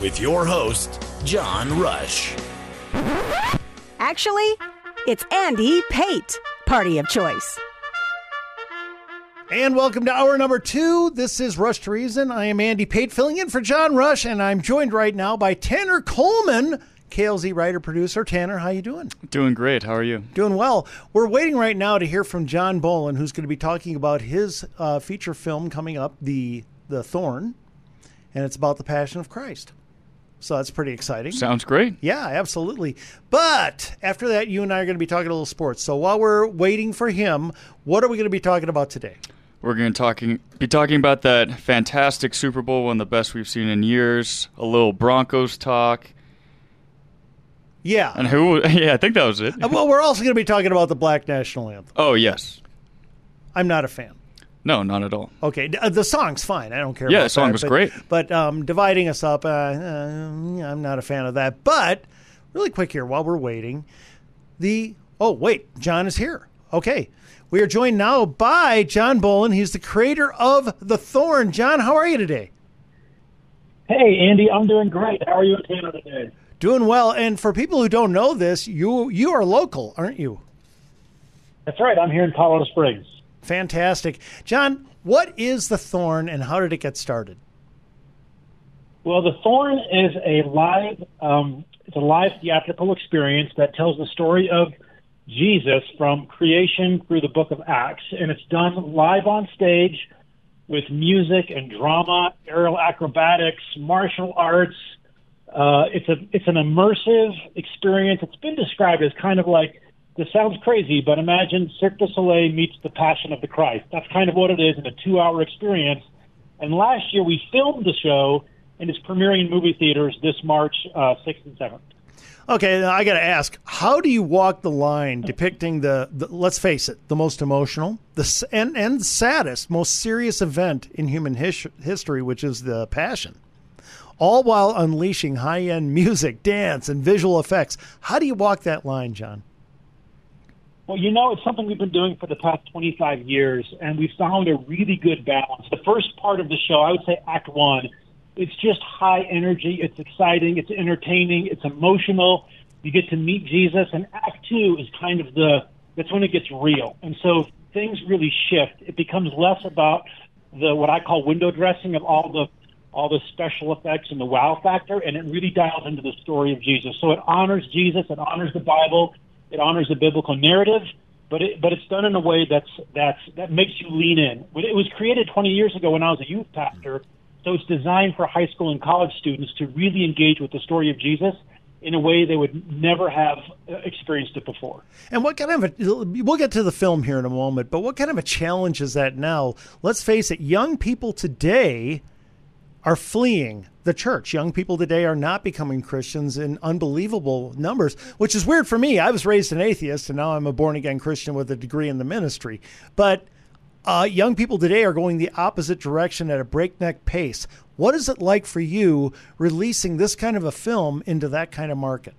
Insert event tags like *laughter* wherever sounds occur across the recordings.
With your host, John Rush. Actually, it's Andy Pate, party of choice. And welcome to hour number two. This is Rush to Reason. I am Andy Pate, filling in for John Rush, and I'm joined right now by Tanner Coleman, KLZ writer producer. Tanner, how you doing? Doing great. How are you? Doing well. We're waiting right now to hear from John Bolin, who's going to be talking about his uh, feature film coming up, the the Thorn, and it's about the Passion of Christ. So that's pretty exciting. Sounds great. Yeah, absolutely. But after that, you and I are going to be talking a little sports. So while we're waiting for him, what are we going to be talking about today? We're going to talking be talking about that fantastic Super Bowl, one of the best we've seen in years. A little Broncos talk. Yeah. And who? *laughs* Yeah, I think that was it. Uh, well, we're also going to be talking about the Black National Anthem. Oh yes. I'm not a fan. No, not at all. Okay, uh, the song's fine. I don't care. Yeah, about the song that, was but, great. But um, dividing us up, uh, uh, I'm not a fan of that. But really quick here, while we're waiting, the oh wait, John is here. Okay, we are joined now by John Bolin. He's the creator of the Thorn. John, how are you today? Hey, Andy, I'm doing great. How are you in Canada today? Doing well. And for people who don't know this, you you are local, aren't you? That's right. I'm here in Colorado Springs. Fantastic, John. What is the Thorn, and how did it get started? Well, the Thorn is a live um, it's a live theatrical experience that tells the story of Jesus from creation through the Book of Acts, and it's done live on stage with music and drama, aerial acrobatics, martial arts. Uh, it's a it's an immersive experience. It's been described as kind of like this sounds crazy, but imagine Cirque du Soleil meets the Passion of the Christ. That's kind of what it is in a two-hour experience. And last year we filmed the show, and it's premiering in movie theaters this March uh, 6th and 7th. Okay, I got to ask, how do you walk the line depicting the, the let's face it, the most emotional, the and and saddest, most serious event in human his, history, which is the Passion, all while unleashing high-end music, dance, and visual effects? How do you walk that line, John? Well, you know, it's something we've been doing for the past 25 years, and we found a really good balance. The first part of the show, I would say Act One, it's just high energy. It's exciting. It's entertaining. It's emotional. You get to meet Jesus, and Act Two is kind of the that's when it gets real. And so things really shift. It becomes less about the what I call window dressing of all the all the special effects and the wow factor, and it really dials into the story of Jesus. So it honors Jesus. It honors the Bible. It honors the biblical narrative, but it, but it's done in a way that's that's that makes you lean in. It was created 20 years ago when I was a youth pastor, so it's designed for high school and college students to really engage with the story of Jesus in a way they would never have uh, experienced it before. And what kind of a, we'll get to the film here in a moment, but what kind of a challenge is that now? Let's face it, young people today are fleeing the church. Young people today are not becoming Christians in unbelievable numbers, which is weird for me. I was raised an atheist and now I'm a born again Christian with a degree in the ministry. But uh, young people today are going the opposite direction at a breakneck pace. What is it like for you releasing this kind of a film into that kind of market?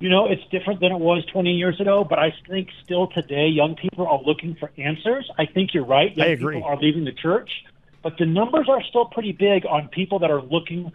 You know, it's different than it was 20 years ago, but I think still today, young people are looking for answers. I think you're right. Young I agree. people are leaving the church, but the numbers are still pretty big on people that are looking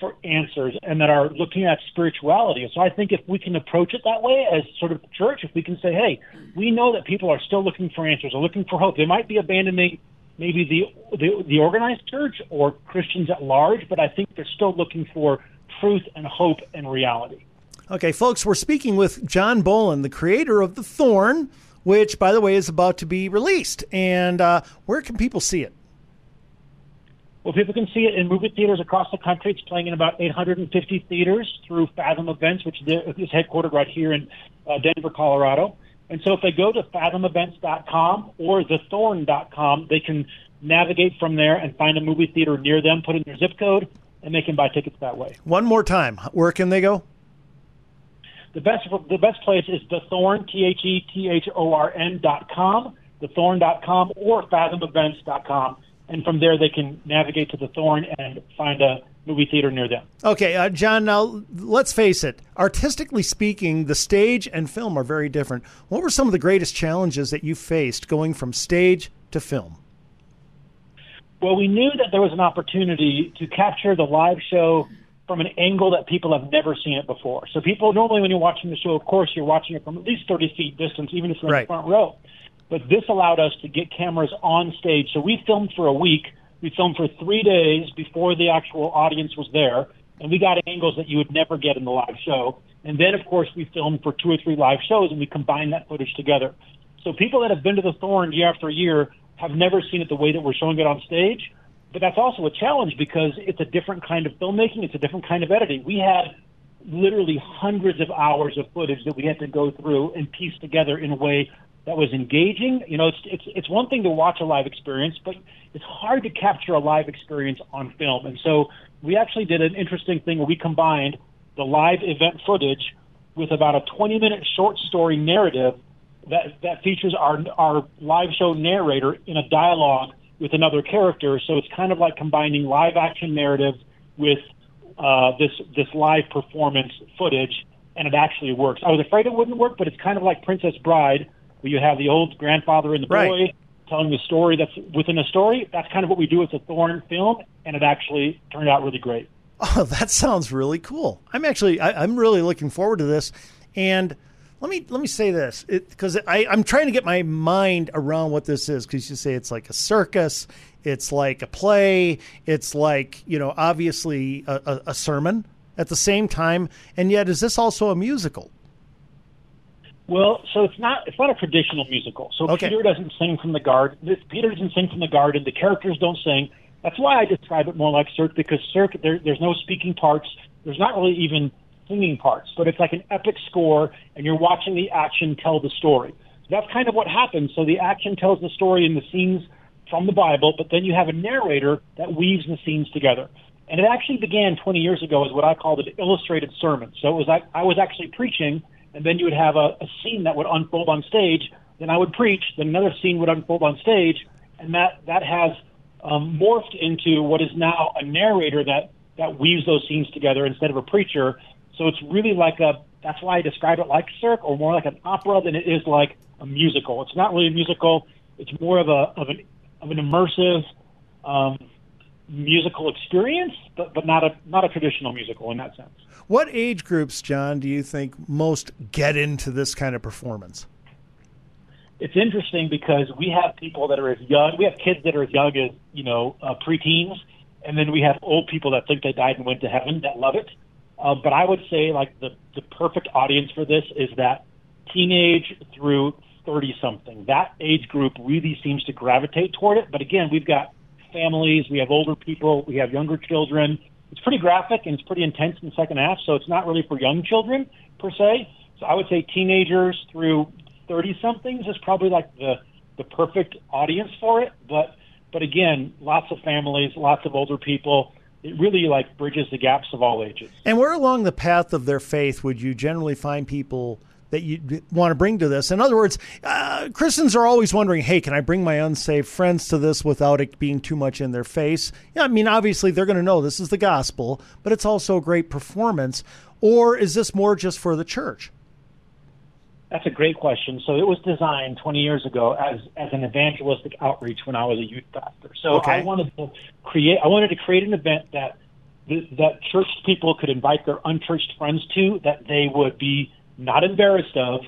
for answers and that are looking at spirituality. So I think if we can approach it that way as sort of church, if we can say, hey, we know that people are still looking for answers, are looking for hope. They might be abandoning maybe the, the the organized church or Christians at large, but I think they're still looking for truth and hope and reality. Okay, folks, we're speaking with John Bolin, the creator of The Thorn, which, by the way, is about to be released. And uh, where can people see it? Well, people can see it in movie theaters across the country. It's playing in about 850 theaters through Fathom Events, which is headquartered right here in uh, Denver, Colorado. And so if they go to fathomevents.com or thethorn.com, they can navigate from there and find a movie theater near them, put in their zip code, and they can buy tickets that way. One more time. Where can they go? The best the best place is the Thorn T H E T H O R N dot com, thethorn dot com, or fathomevents dot com, and from there they can navigate to the Thorn and find a movie theater near them. Okay, uh, John. Now let's face it. Artistically speaking, the stage and film are very different. What were some of the greatest challenges that you faced going from stage to film? Well, we knew that there was an opportunity to capture the live show from an angle that people have never seen it before. So people normally when you're watching the show, of course, you're watching it from at least 30 feet distance, even if it's in right. the front row. But this allowed us to get cameras on stage. So we filmed for a week. We filmed for three days before the actual audience was there, and we got angles that you would never get in the live show. And then, of course, we filmed for two or three live shows, and we combined that footage together. So people that have been to the Thorn year after year have never seen it the way that we're showing it on stage but that's also a challenge because it's a different kind of filmmaking. It's a different kind of editing. We had literally hundreds of hours of footage that we had to go through and piece together in a way that was engaging. You know, it's it's it's one thing to watch a live experience, but it's hard to capture a live experience on film. And so we actually did an interesting thing where we combined the live event footage with about a 20 minute short story narrative that that features our our live show narrator in a dialogue with another character. So it's kind of like combining live action narrative with uh, this this live performance footage, and it actually works. I was afraid it wouldn't work, but it's kind of like Princess Bride, where you have the old grandfather and the boy right. telling the story that's within a story. That's kind of what we do with the Thorn film, and it actually turned out really great. *laughs* Oh, that sounds really cool. I'm actually I, I'm really looking forward to this, and let me let me say this because I'm trying to get my mind around what this is because you say it's like a circus, it's like a play, it's like you know obviously a, a, a sermon at the same time, and yet is this also a musical? Well, so it's not it's not a traditional musical. So okay. Peter doesn't sing from the garden. Peter doesn't sing from the garden. The characters don't sing. That's why I describe it more like Cirque because Cirque there, there's no speaking parts. There's not really even singing parts, but it's like an epic score, and you're watching the action tell the story. So that's kind of what happens. So the action tells the story in the scenes from the Bible, but then you have a narrator that weaves the scenes together. And it actually began 20 years ago as what I called an illustrated sermon. So it was like I was actually preaching, and then you would have a, a scene that would unfold on stage. Then I would preach, then another scene would unfold on stage, and that that has um, morphed into what is now a narrator that that weaves those scenes together instead of a preacher. So it's really like a. That's why I describe it like Cirque, or more like an opera than it is like a musical. It's not really a musical. It's more of a of an of an immersive um, musical experience, but but not a not a traditional musical in that sense. What age groups, John, do you think most get into this kind of performance? It's interesting because we have people that are as young. We have kids that are as young as you know uh, preteens, and then we have old people that think they died and went to heaven that love it. Uh, but I would say like the the perfect audience for this is that teenage through 30 something. That age group really seems to gravitate toward it. But again, we've got families, we have older people, we have younger children. It's pretty graphic and it's pretty intense in the second half, so it's not really for young children per se. So I would say teenagers through 30 somethings is probably like the the perfect audience for it. But but again, lots of families, lots of older people it really like bridges the gaps of all ages. And where along the path of their faith would you generally find people that you want to bring to this? In other words, uh, Christians are always wondering, hey, can I bring my unsaved friends to this without it being too much in their face? Yeah, I mean, obviously they're going to know this is the gospel, but it's also a great performance. Or is this more just for the church? That's a great question. So it was designed 20 years ago as as an evangelistic outreach when I was a youth pastor. So okay. I wanted to create I wanted to create an event that that church people could invite their unchurched friends to that they would be not embarrassed of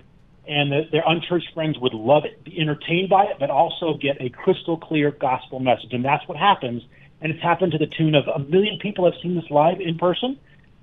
and that their unchurched friends would love it, be entertained by it, but also get a crystal clear gospel message. And that's what happens. And it's happened to the tune of a million people have seen this live in person.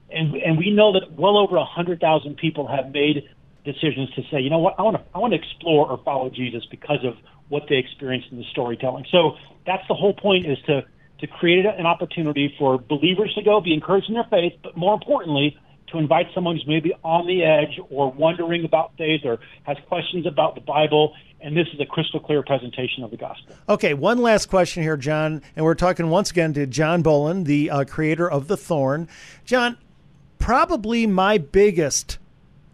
And, and we know that well over a 100,000 people have made decisions to say, you know what, I want to I want to explore or follow Jesus because of what they experienced in the storytelling. So that's the whole point is to to create an opportunity for believers to go be encouraged in their faith, but more importantly, to invite someone who's maybe on the edge or wondering about faith or has questions about the Bible. And this is a crystal clear presentation of the gospel. Okay, one last question here, John. And we're talking once again to John Bolin, the uh, creator of The Thorn. John, probably my biggest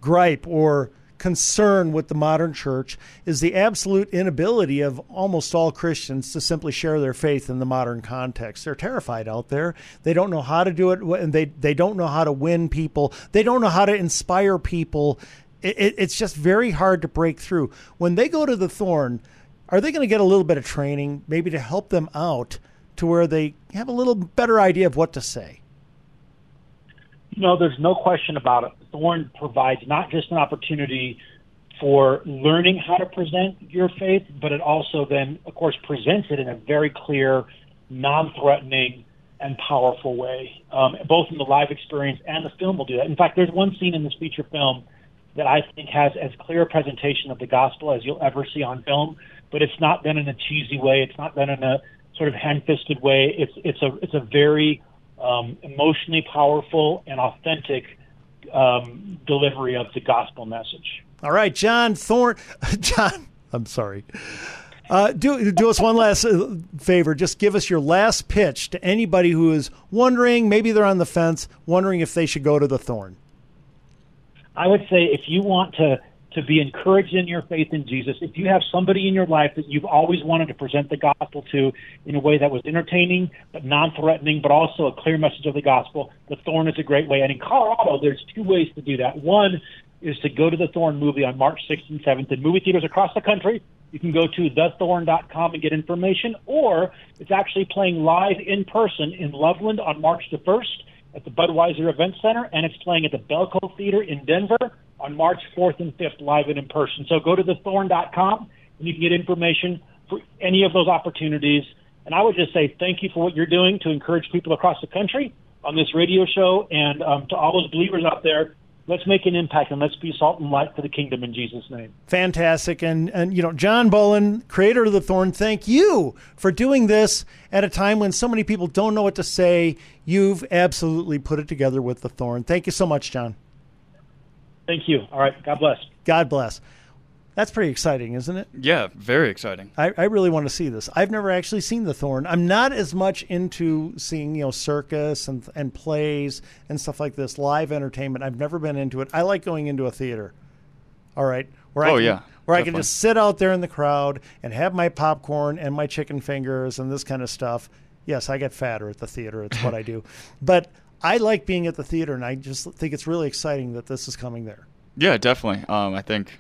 gripe or concern with the modern church is the absolute inability of almost all Christians to simply share their faith in the modern context. They're terrified out there. They don't know how to do it, and they, they don't know how to win people. They don't know how to inspire people. It, it, it's just very hard to break through. When they go to the thorn, are they going to get a little bit of training, maybe to help them out to where they have a little better idea of what to say? No, there's no question about it. Thorn provides not just an opportunity for learning how to present your faith, but it also then, of course, presents it in a very clear, non threatening, and powerful way. Um, both in the live experience and the film will do that. In fact, there's one scene in this feature film that I think has as clear a presentation of the gospel as you'll ever see on film, but it's not done in a cheesy way. It's not done in a sort of hand-fisted way. It's it's a it's a very um, emotionally powerful and authentic um, delivery of the gospel message. All right, John Thorn. *laughs* John, I'm sorry. Uh, do do us one last uh, favor. Just give us your last pitch to anybody who is wondering, maybe they're on the fence, wondering if they should go to the Thorn. I would say if you want to to be encouraged in your faith in Jesus. If you have somebody in your life that you've always wanted to present the gospel to in a way that was entertaining but non-threatening, but also a clear message of the gospel, the Thorn is a great way. And in Colorado, there's two ways to do that. One is to go to the Thorn movie on March 6th and 7th in movie theaters across the country. You can go to thethorn.com and get information, or it's actually playing live in person in Loveland on March the 1st at the Budweiser Event Center, and it's playing at the Bellco Theater in Denver on March 4th and 5th, live and in person. So go to thethorn.com and you can get information for any of those opportunities. And I would just say thank you for what you're doing to encourage people across the country on this radio show, and um, to all those believers out there let's make an impact and let's be salt and light for the kingdom in Jesus' name. Fantastic. And, and you know, John Bolin, creator of The Thorn, thank you for doing this at a time when so many people don't know what to say. You've absolutely put it together with The Thorn. Thank you so much, John. Thank you. All right. God bless. God bless. That's pretty exciting, isn't it? Yeah, very exciting. I, I really want to see this. I've never actually seen The Thorn. I'm not as much into seeing, you know, circus and and plays and stuff like this, live entertainment. I've never been into it. I like going into a theater. All right. Where oh, I can, yeah. Where definitely. I can just sit out there in the crowd and have my popcorn and my chicken fingers and this kind of stuff. Yes, I get fatter at the theater. It's what I do. *laughs* But I like being at the theater, and I just think it's really exciting that this is coming there. Yeah, definitely. Um, I think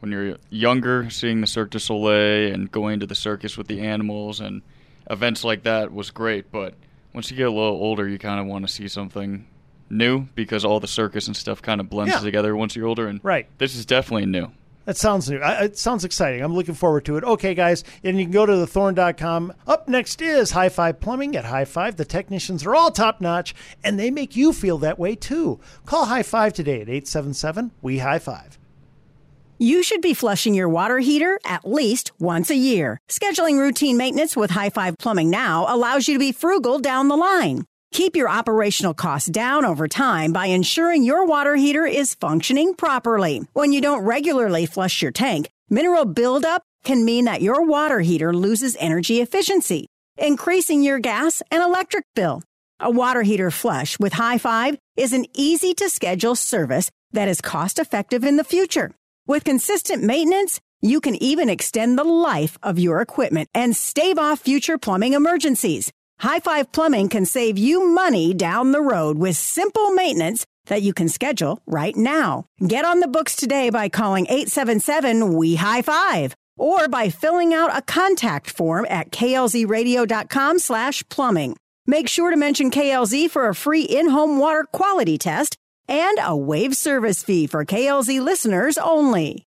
when you're younger, seeing the Cirque du Soleil and going to the circus with the animals and events like that was great. But once you get a little older, you kind of want to see something new because all the circus and stuff kind of blends Yeah. together once you're older. And Right. this is definitely new. That sounds new. I, it sounds exciting. I'm looking forward to it. Okay, guys, and you can go to thethorn.com. Up next is High Five Plumbing at High Five. The technicians are all top notch, and they make you feel that way too. Call High Five today at 877 We High Five. You should be flushing your water heater at least once a year. Scheduling routine maintenance with High Five Plumbing now allows you to be frugal down the line. Keep your operational costs down over time by ensuring your water heater is functioning properly. When you don't regularly flush your tank, mineral buildup can mean that your water heater loses energy efficiency, increasing your gas and electric bill. A water heater flush with High Five is an easy to schedule service that is cost effective in the future. With consistent maintenance, you can even extend the life of your equipment and stave off future plumbing emergencies. High Five Plumbing can save you money down the road with simple maintenance that you can schedule right now. Get on the books today by calling 877 We High Five or by filling out a contact form at klzradio.com slash plumbing. Make sure to mention KLZ for a free in-home water quality test and a waive service fee for KLZ listeners only.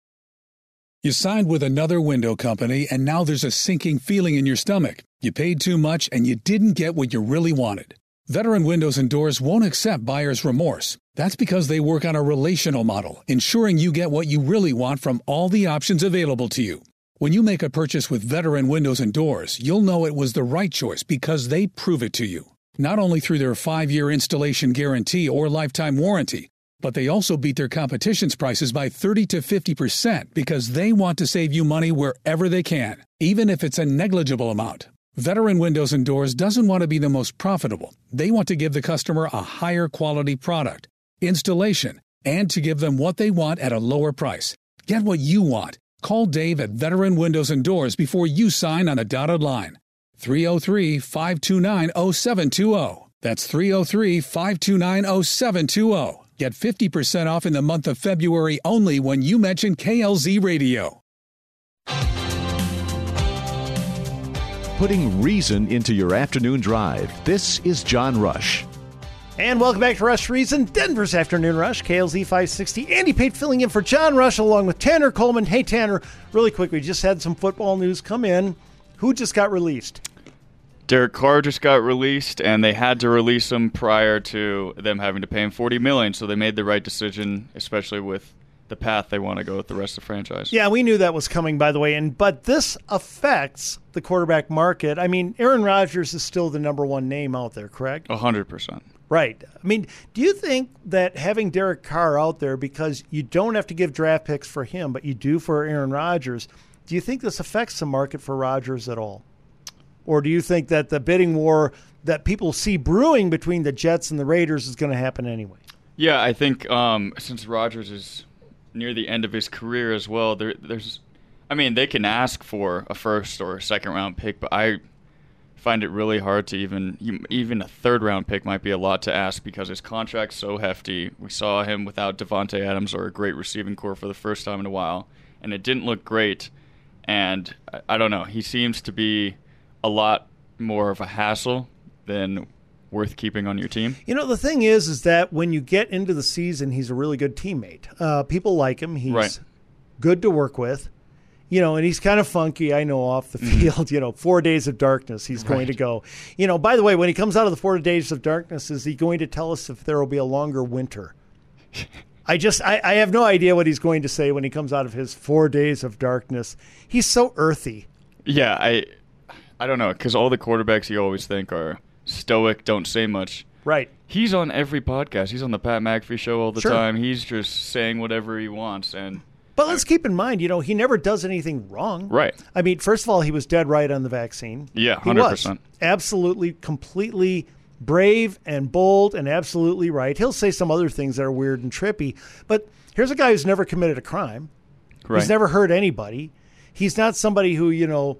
You signed with another window company, and now there's a sinking feeling in your stomach. You paid too much and you didn't get what you really wanted. Veteran Windows and Doors won't accept buyer's remorse. That's because they work on a relational model, ensuring you get what you really want from all the options available to you. When you make a purchase with Veteran Windows and Doors, you'll know it was the right choice because they prove it to you. Not only through their five year installation guarantee or lifetime warranty, but they also beat their competition's prices by 30 to 50% because they want to save you money wherever they can, even if it's a negligible amount. Veteran Windows and Doors doesn't want to be the most profitable. They want to give the customer a higher quality product, installation, and to give them what they want at a lower price. Get what you want. Call Dave at Veteran Windows and Doors before you sign on a dotted line. 303 529 0720. That's 303 529 0720. Get 50% off in the month of February only when you mention KLZ Radio. Putting reason into your afternoon drive. This is John Rush. And welcome back to Rush Reason, Denver's Afternoon Rush, KLZ 560. Andy Pate filling in for John Rush along with Tanner Coleman. Hey, Tanner, really quick, we just had some football news come in. Who just got released? Derek Carr just got released, and they had to release him prior to them having to pay him forty million. So they made the right decision, especially with the path they want to go with the rest of the franchise. Yeah, we knew that was coming, by the way. And but this affects the quarterback market. I mean, Aaron Rodgers is still the number one name out there, correct? hundred percent. Right. I mean, do you think that having Derek Carr out there because you don't have to give draft picks for him, but you do for Aaron Rodgers? Do you think this affects the market for Rodgers at all? Or do you think that the bidding war that people see brewing between the Jets and the Raiders is going to happen anyway? Yeah, I think um, since Rodgers is near the end of his career as well, there, there's, I mean, they can ask for a first or a second round pick, but I find it really hard to even even a third round pick might be a lot to ask because his contract's so hefty. We saw him without Davante Adams or a great receiving corps for the first time in a while, and it didn't look great. And I, I don't know, he seems to be a lot more of a hassle than worth keeping on your team. You know, the thing is, is that when you get into the season, he's a really good teammate. Uh, people like him. He's Right. good to work with. You know, and he's kind of funky. I know off the Mm-hmm. field. *laughs* You know, four days of darkness. He's going to go. You know, by the way, when he comes out of the four days of darkness, is he going to tell us if there will be a longer winter? *laughs* I just, I, I have no idea what he's going to say when he comes out of his four days of darkness. He's so earthy. Yeah, I I don't know because all the quarterbacks you always think are stoic, don't say much. Right. He's on every podcast. He's on the Pat McAfee show all the Sure. time. He's just saying whatever he wants, and But let's keep in mind, you know, he never does anything wrong. Right. I mean, first of all, he was dead right on the vaccine. Yeah, He was. 100%. Absolutely, completely brave and bold and absolutely right. He'll say some other things that are weird and trippy, but here's a guy who's never committed a crime. Right. He's never hurt anybody. He's not somebody who, you know,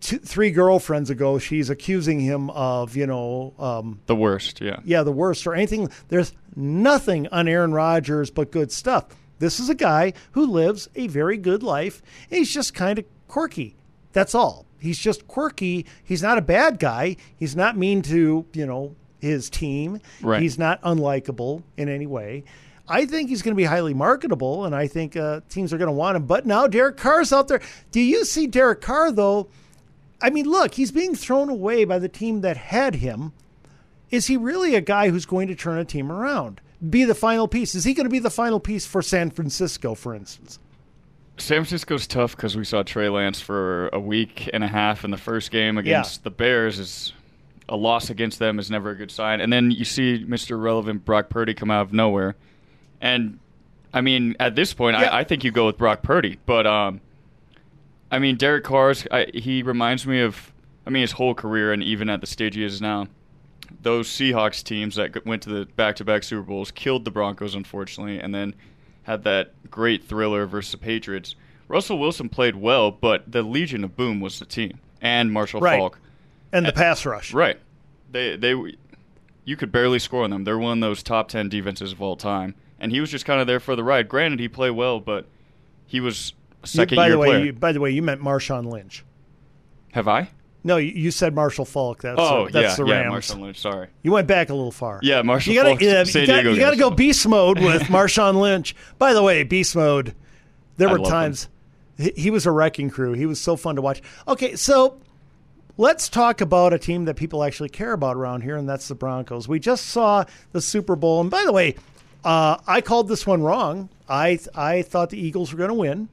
two, three girlfriends ago, she's accusing him of, you know, um, the worst. Yeah. yeah, the worst or anything. There's nothing on Aaron Rodgers but good stuff. This is a guy who lives a very good life. He's just kind of quirky. That's all. He's just quirky. He's not a bad guy. He's not mean to, you know, his team. Right. He's not unlikable in any way. I think he's going to be highly marketable, and I think uh, teams are going to want him. But now Derek Carr's out there. Do you see Derek Carr, though? I mean, look, he's being thrown away by the team that had him is he really a guy who's going to turn a team around? Be the final piece? Is he going to be the final piece for San Francisco, for instance? San Francisco's tough because we saw Trey Lance for a week and a half in the first game against the Bears. Is a loss against them is never a good sign. And then you see Mr. Relevant Brock Purdy come out of nowhere, and I mean at this point Yeah. I, I think you go with Brock Purdy. But um, I mean Derek Carr's I, he reminds me of I mean his whole career and even at the stage he is now. Those Seahawks teams that went to the back-to-back Super Bowls killed the Broncos, unfortunately, and then had that great thriller versus the Patriots. Russell Wilson played well, but the Legion of Boom was the team, and Marshall Right. Faulk. And the pass rush. Right. They they you could barely score on them. They're one of those top 10 defenses of all time. And he was just kind of there for the ride. Granted, he played well, but he was a You- by year the way, player. you, by the way, you meant Marshawn Lynch. Have I? No, you, you said Marshall Faulk. That's oh, uh, that's yeah, the yeah, Rams. Marshawn Lynch. Sorry. You went back a little far. Yeah, Marshall You gotta, Faulk, yeah, San you gotta, Diego you gotta go beast mode with *laughs* Marshawn Lynch. By the way, beast mode. There were times. He, he was a wrecking crew. He was so fun to watch. Okay, so let's talk about a team that people actually care about around here, and that's the Broncos. We just saw the Super Bowl, and by the way, uh, I called this one wrong. I I thought the Eagles were going to win.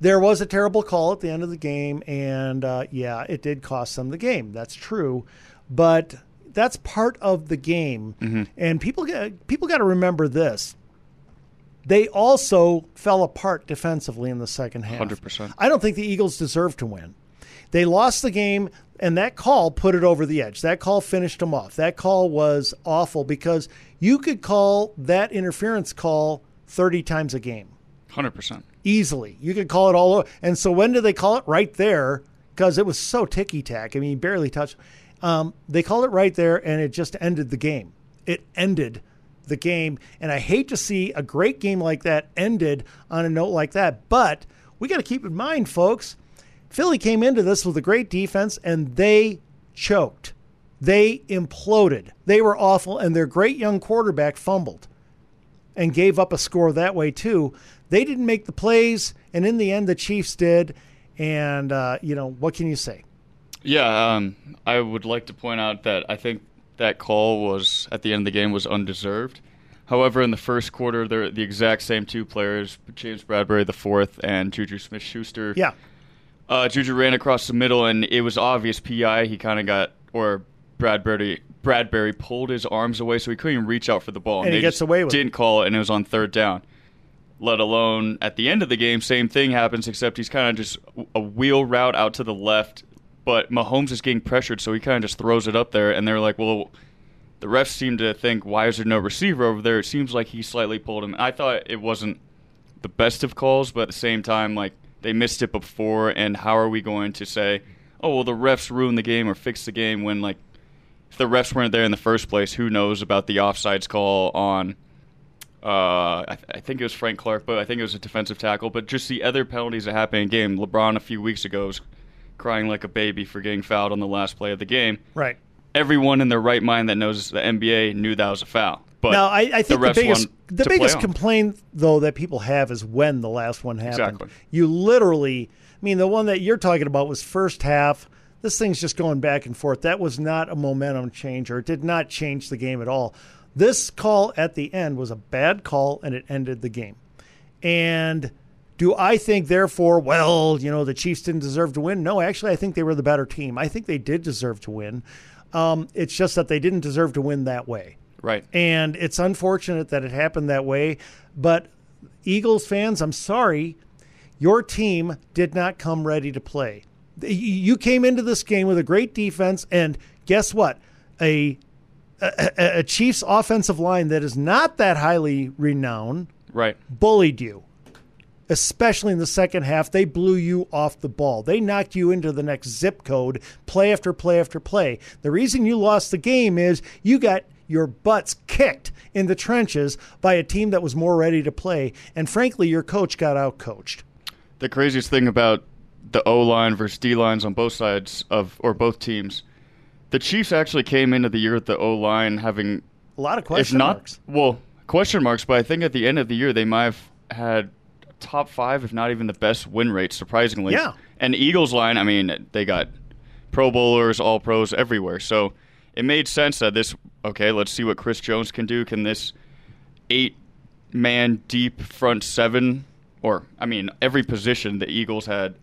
There was a terrible call at the end of the game, and uh, yeah, it did cost them the game. That's true, but that's part of the game. Mm-hmm. And people get, people got to remember this. They also fell apart defensively in the second half. 100%. I don't think the Eagles deserved to win. They lost the game, and that call put it over the edge. That call finished them off. That call was awful because you could call that interference call 30 times a game Hundred percent. easily. You could call it all over. And so when did they call it? Right there, because it was so ticky tack. I mean, barely touched. Um, they called it right there, and it just ended the game. It ended the game, and I hate to see a great game like that ended on a note like that. But we got to keep in mind, folks. Philly came into this with a great defense, and they choked. They imploded. They were awful, and their great young quarterback fumbled and gave up a score that way too. They didn't make the plays, and in the end, the Chiefs did. And uh, you know what can you say? Yeah, um, I would like to point out that I think that call was at the end of the game was undeserved. However, in the first quarter, they're the exact same two players, James Bradberry the fourth and Juju Smith-Schuster. Yeah, Uh, Juju ran across the middle, and it was obvious PI. He kind of got, or Bradberry Bradberry pulled his arms away, so he couldn't even reach out for the ball. And he they gets away with it. Didn't call it, and it was on third down. Let alone at the end of the game, same thing happens, except he's kind of just a wheel route out to the left. But Mahomes is getting pressured, so he kind of just throws it up there, and they're like, "Well, the refs seem to think, why is there no receiver over there? It seems like he slightly pulled him." I thought it wasn't the best of calls, but at the same time, like they missed it before, and how are we going to say, "Oh, well, the refs ruined the game or fixed the game" when like if the refs weren't there in the first place, who knows about the offsides call on? Uh, I, th- I think it was Frank Clark, but I think it was a defensive tackle. But just the other penalties that happened in game. LeBron a few weeks ago was crying like a baby for getting fouled on the last play of the game. right. Everyone in their right mind that knows the NBA knew that was a foul. But now I, I think the, refs biggest the biggest complaint though that people have is when the last one happened. Exactly. You literally, I mean, the one that you're talking about was first half. This thing's just going back and forth. That was not a momentum changer. It did not change the game at all. This call at the end was a bad call and it ended the game. And do I think, therefore, well, you know, the Chiefs didn't deserve to win? No, actually, I think they were the better team. I think they did deserve to win. Um, it's just that they didn't deserve to win that way. Right. And it's unfortunate that it happened that way. But Eagles fans, I'm sorry, your team did not come ready to play. You came into this game with a great defense, and guess what? A a, a Chiefs offensive line that is not that highly renowned Right. bullied you, especially in the second half. They blew you off the ball. They knocked you into the next zip code, play after play after play. The reason you lost the game is you got your butts kicked in the trenches by a team that was more ready to play. And frankly, your coach got out coached. The craziest thing about the O line versus D lines on both sides of or both teams, the Chiefs actually came into the year with the O line having A lot of if question not marks. well question marks, but I think at the end of the year they might have had top five, if not even the best win rate, surprisingly. Yeah. And Eagles line, I mean, they got Pro Bowlers, All Pros everywhere, so it made sense that this okay. Let's see what Chris Jones can do. Can this eight man deep front seven, or I mean, every position the Eagles had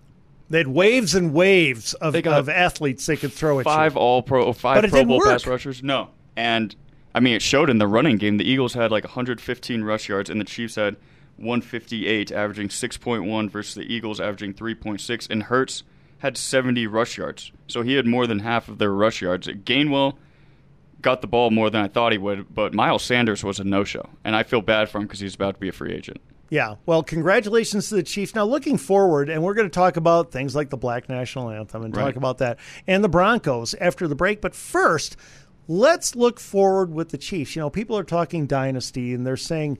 They had waves and waves of, of athletes they could throw at five you. all pro, five Pro Bowl work. pass rushers. No, and I mean it showed in the running game. The Eagles had like 115 rush yards, and the Chiefs had 158, averaging 6.1 versus the Eagles averaging 3.6. And Hurts had 70 rush yards, so he had more than half of their rush yards. Gainwell got the ball more than I thought he would, but Miles Sanders was a no-show, and I feel bad for him because he's about to be a free agent. Yeah. Well, congratulations to the Chiefs. Now, looking forward, and we're going to talk about things like the Black National Anthem and talk Right. about that and the Broncos after the break. But first, let's look forward with the Chiefs. You know, people are talking dynasty, and they're saying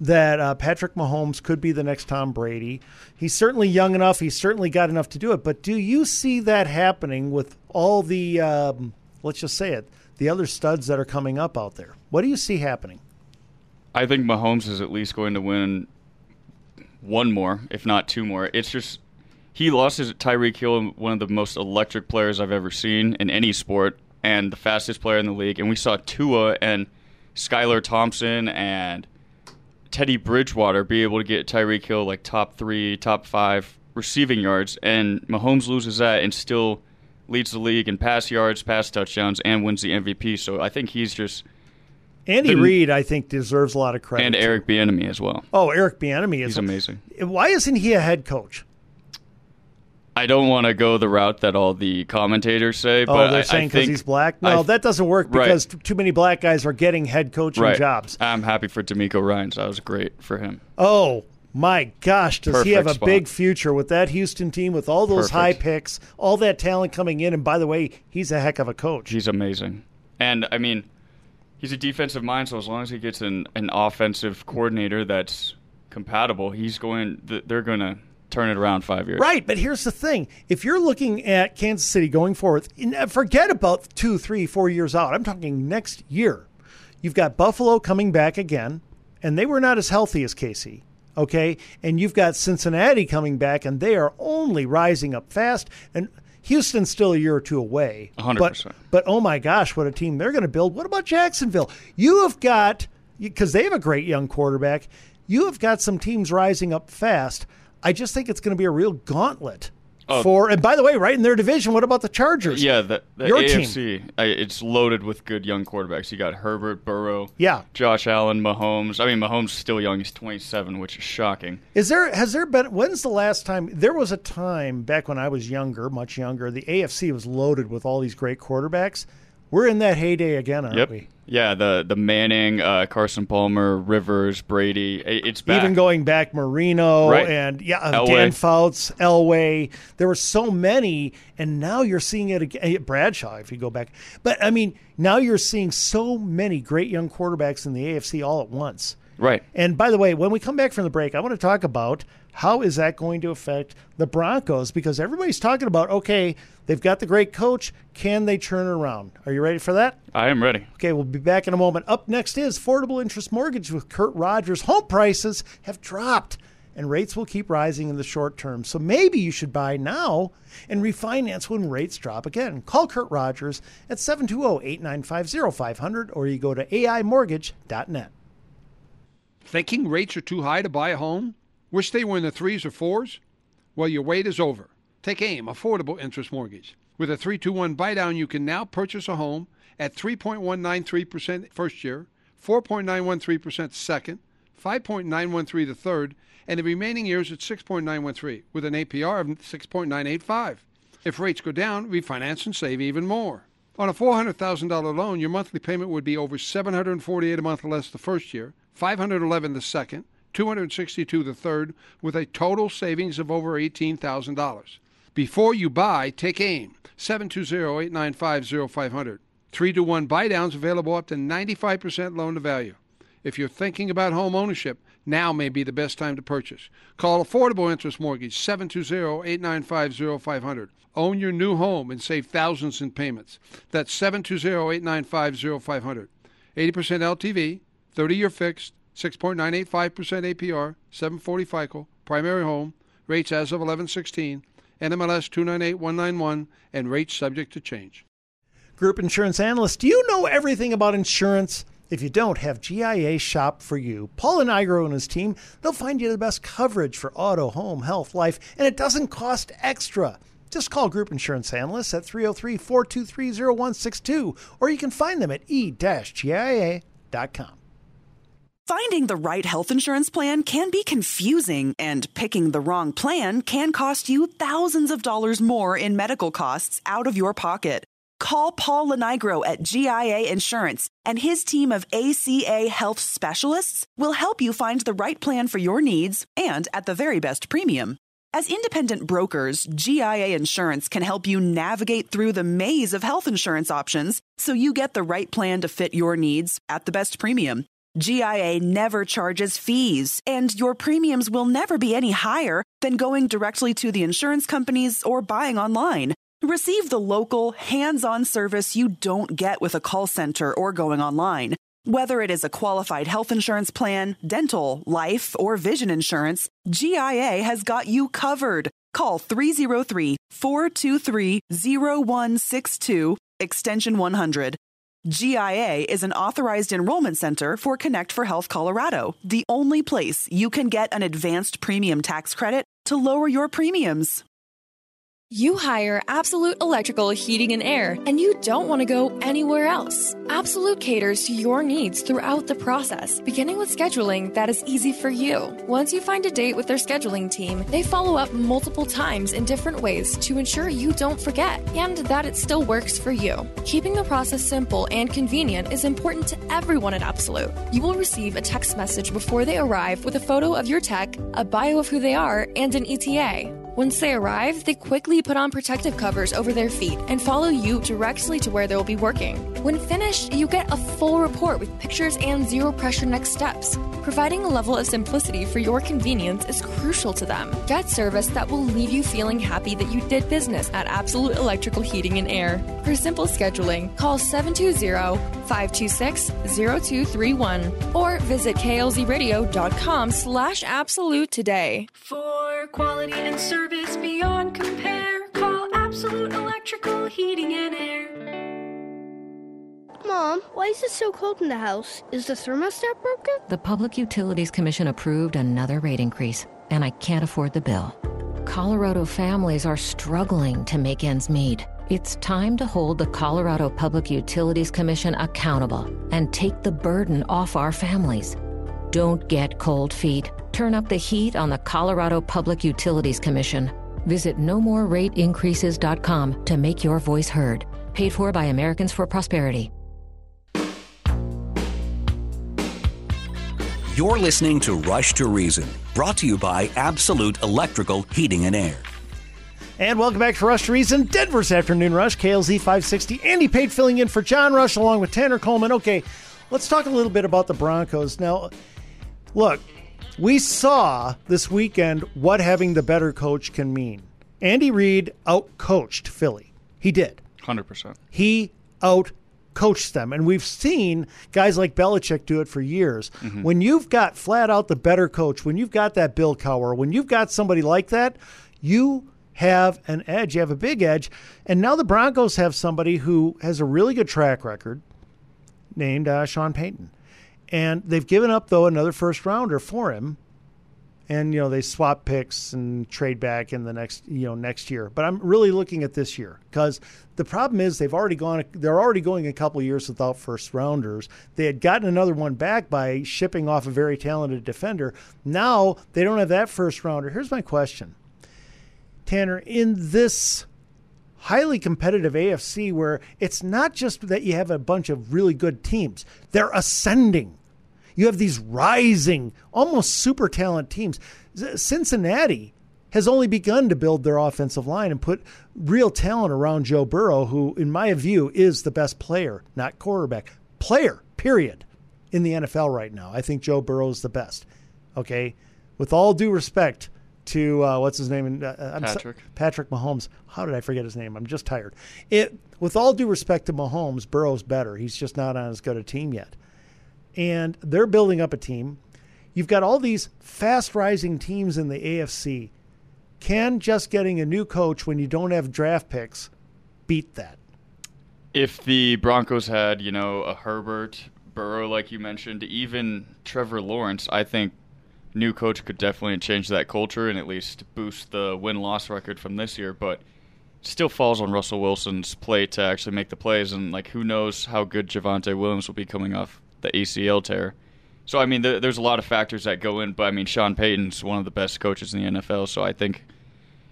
that uh, Patrick Mahomes could be the next Tom Brady. He's certainly young enough. He's certainly got enough to do it. But do you see that happening with all the, um, let's just say it, the other studs that are coming up out there? What do you see happening? I think Mahomes is at least going to win one more, if not two more. It's just he lost his Tyreek Hill, one of the most electric players I've ever seen in any sport, and the fastest player in the league. And we saw Tua and Skylar Thompson and Teddy Bridgewater be able to get Tyreek Hill like top three, top five receiving yards, and Mahomes loses that and still leads the league in pass yards, pass touchdowns, and wins the MVP. So I think he's just Andy Reid, I think, deserves a lot of credit. and. Eric Bieniemy as well. Oh, Eric Bieniemy is He's amazing. Why isn't he a head coach? I don't want to go the route that all the commentators say, oh, but they're I, saying because he's black. No, that doesn't work because t- too many black guys are getting head coaching right. jobs. I'm happy for DeMeco Ryans. That was great for him. Oh my gosh, does he have a spot. big future with that Houston team with all those Perfect. high picks, all that talent coming in? And by the way, he's a heck of a coach. He's amazing, and I mean, he's a defensive mind. So as long as he gets an an offensive coordinator that's compatible, he's going. They're going to turn it around five years. Right, but here's the thing: if you're looking at Kansas City going forward, forget about two, three, four years out. I'm talking next year. You've got Buffalo coming back again, and they were not as healthy as KC. Okay, and you've got Cincinnati coming back, and they are only rising up fast. And Houston's still a year or two away. 100%. But, but oh my gosh, what a team they're going to build! What about Jacksonville? You have got because they have a great young quarterback. You have got some teams rising up fast. I just think it's going to be a real gauntlet Oh. for. And by the way, right in their division, what about the Chargers? Yeah, the, the Your team. AFC, I, it's loaded with good young quarterbacks. You got Herbert, Burrow, Yeah. Josh Allen, Mahomes. I mean, Mahomes is still young. He's 27, which is shocking. Is there has there been when's the last time there was a time back when I was younger, much younger, the AFC was loaded with all these great quarterbacks. We're in that heyday again, aren't yep. we? Yeah, the the Manning, uh, Carson Palmer, Rivers, Brady. It's back. Even going back Marino Right. and yeah, uh, Elway. Dan Fouts, Elway. There were so many, and now you're seeing it again. Bradshaw, if you go back, but I mean, now you're seeing so many great young quarterbacks in the AFC all at once. Right. And by the way, when we come back from the break, I want to talk about how is that going to affect the Broncos because everybody's talking about okay, they've got the great coach, can they turn it around? Are you ready for that? I am ready. Okay, we'll be back in a moment. Up next is affordable interest mortgage with Kurt Rogers. Home prices have dropped and rates will keep rising in the short term. So maybe you should buy now and refinance when rates drop again. Call Kurt Rogers at 720-895-0500 or you go to aimortgage.net. Thinking rates are too high to buy a home? Wish they were in the threes or fours? Well, your wait is over. Take AIM, Affordable Interest Mortgage. With a 321 buy down, you can now purchase a home at 3.193% first year, 4.913% second, 5.913 the third, and the remaining years at 6.913 with an APR of 6.985. If rates go down, refinance and save even more. On a $400,000 loan, your monthly payment would be over 748 a month less the first year, 511 the second, 262 the third, with a total savings of over $18,000. Before you buy, take aim. 720-895-0500. 3 to 1 buy downs available up to 95% loan to value. If you're thinking about home ownership, now may be the best time to purchase. Call Affordable Interest Mortgage 720-895-0500. Own your new home and save thousands in payments. That's 720-895-0500. 80% LTV, 30-year fixed, 6.985% APR, 740 FICO, primary home, rates as of 1116, NMLS 298191, and rates subject to change. Group insurance analyst, do you know everything about insurance? If you don't, have GIA shop for you. Paul and Igro and his team, they'll find you the best coverage for auto, home, health, life, and it doesn't cost extra. Just call Group Insurance Analysts at 303 423 0162, or you can find them at e-gia.com. Finding the right health insurance plan can be confusing, and picking the wrong plan can cost you thousands of dollars more in medical costs out of your pocket. Call Paul Lenigro at GIA Insurance, and his team of ACA health specialists will help you find the right plan for your needs and at the very best premium. As independent brokers, GIA Insurance can help you navigate through the maze of health insurance options so you get the right plan to fit your needs at the best premium. GIA never charges fees, and your premiums will never be any higher than going directly to the insurance companies or buying online. Receive the local, hands on service you don't get with a call center or going online. Whether it is a qualified health insurance plan, dental, life, or vision insurance, GIA has got you covered. Call 303 423 0162, extension 100. GIA is an authorized enrollment center for Connect for Health Colorado, the only place you can get an advanced premium tax credit to lower your premiums. You hire Absolute Electrical Heating and Air, and you don't want to go anywhere else. Absolute caters to your needs throughout the process, beginning with scheduling that is easy for you. Once you find a date with their scheduling team, they follow up multiple times in different ways to ensure you don't forget and that it still works for you. Keeping the process simple and convenient is important to everyone at Absolute. You will receive a text message before they arrive with a photo of your tech, a bio of who they are, and an ETA. Once they arrive, they quickly put on protective covers over their feet and follow you directly to where they'll be working. When finished, you get a full report with pictures and zero pressure next steps. Providing a level of simplicity for your convenience is crucial to them. Get service that will leave you feeling happy that you did business at Absolute Electrical Heating and Air. For simple scheduling, call 720-526-0231 or visit klzradio.com slash absolute today. For quality and service beyond compare, call Absolute Electrical Heating and Air. Mom, why is it so cold in the house? Is the thermostat broken? The Public Utilities Commission approved another rate increase, and I can't afford the bill. Colorado families are struggling to make ends meet. It's time to hold the Colorado Public Utilities Commission accountable and take the burden off our families. Don't get cold feet. Turn up the heat on the Colorado Public Utilities Commission. Visit nomorerateincreases.com to make your voice heard. Paid for by Americans for Prosperity. You're listening to Rush to Reason, brought to you by Absolute Electrical Heating and Air. And welcome back to Rush to Reason, Denver's Afternoon Rush, KLZ 560. Andy Pate filling in for John Rush along with Tanner Coleman. Okay, let's talk a little bit about the Broncos. Now, look, we saw this weekend what having the better coach can mean. Andy Reid outcoached Philly. He did. 100%. He out coached them. And we've seen guys like Belichick do it for years. Mm-hmm. When you've got flat out the better coach, when you've got that Bill Cowher, when you've got somebody like that, you have an edge. You have a big edge. And now the Broncos have somebody who has a really good track record named uh, Sean Payton. And they've given up, though, another first rounder for him. And you know they swap picks and trade back in the next you know next year, but I'm really looking at this year because the problem is they've already gone they're already going a couple years without first rounders. They had gotten another one back by shipping off a very talented defender. Now they don't have that first rounder. Here's my question, Tanner. In this highly competitive AFC where it's not just that you have a bunch of really good teams, they're ascending. You have these rising, almost super talent teams. Cincinnati has only begun to build their offensive line and put real talent around Joe Burrow, who, in my view, is the best player, not quarterback, player, period, in the NFL right now. I think Joe Burrow is the best. Okay. With all due respect to uh, what's his name? Uh, I'm Patrick. So, Patrick Mahomes. How did I forget his name? I'm just tired. It. With all due respect to Mahomes, Burrow's better. He's just not on as good a team yet and they're building up a team. You've got all these fast rising teams in the AFC. Can just getting a new coach when you don't have draft picks beat that? If the Broncos had, you know, a Herbert, Burrow, like you mentioned, even Trevor Lawrence, I think new coach could definitely change that culture and at least boost the win loss record from this year. But still falls on Russell Wilson's plate to actually make the plays. And, like, who knows how good Javonte Williams will be coming off the ACL tear. So I mean, th- there's a lot of factors that go in, but I mean, Sean Payton's one of the best coaches in the NFL, so I think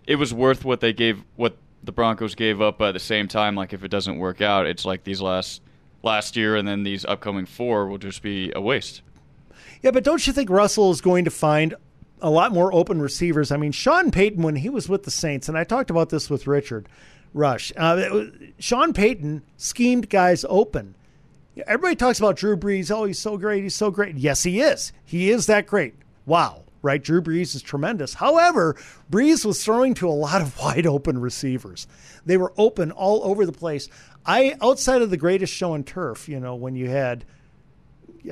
it was worth what they gave, what the Broncos gave up. But at the same time, like if it doesn't work out, it's like these last last year and then these upcoming four will just be a waste. Yeah, but don't you think Russell is going to find a lot more open receivers? I mean, Sean Payton when he was with the Saints, and I talked about this with Richard Rush. Uh, Sean Payton schemed guys open. Everybody talks about Drew Brees. Oh, he's so great. He's so great. Yes, he is. He is that great. Wow. Right? Drew Brees is tremendous. However, Brees was throwing to a lot of *laughs* wide open receivers. They were open all over the place. I outside of the greatest show on turf, you know, when you had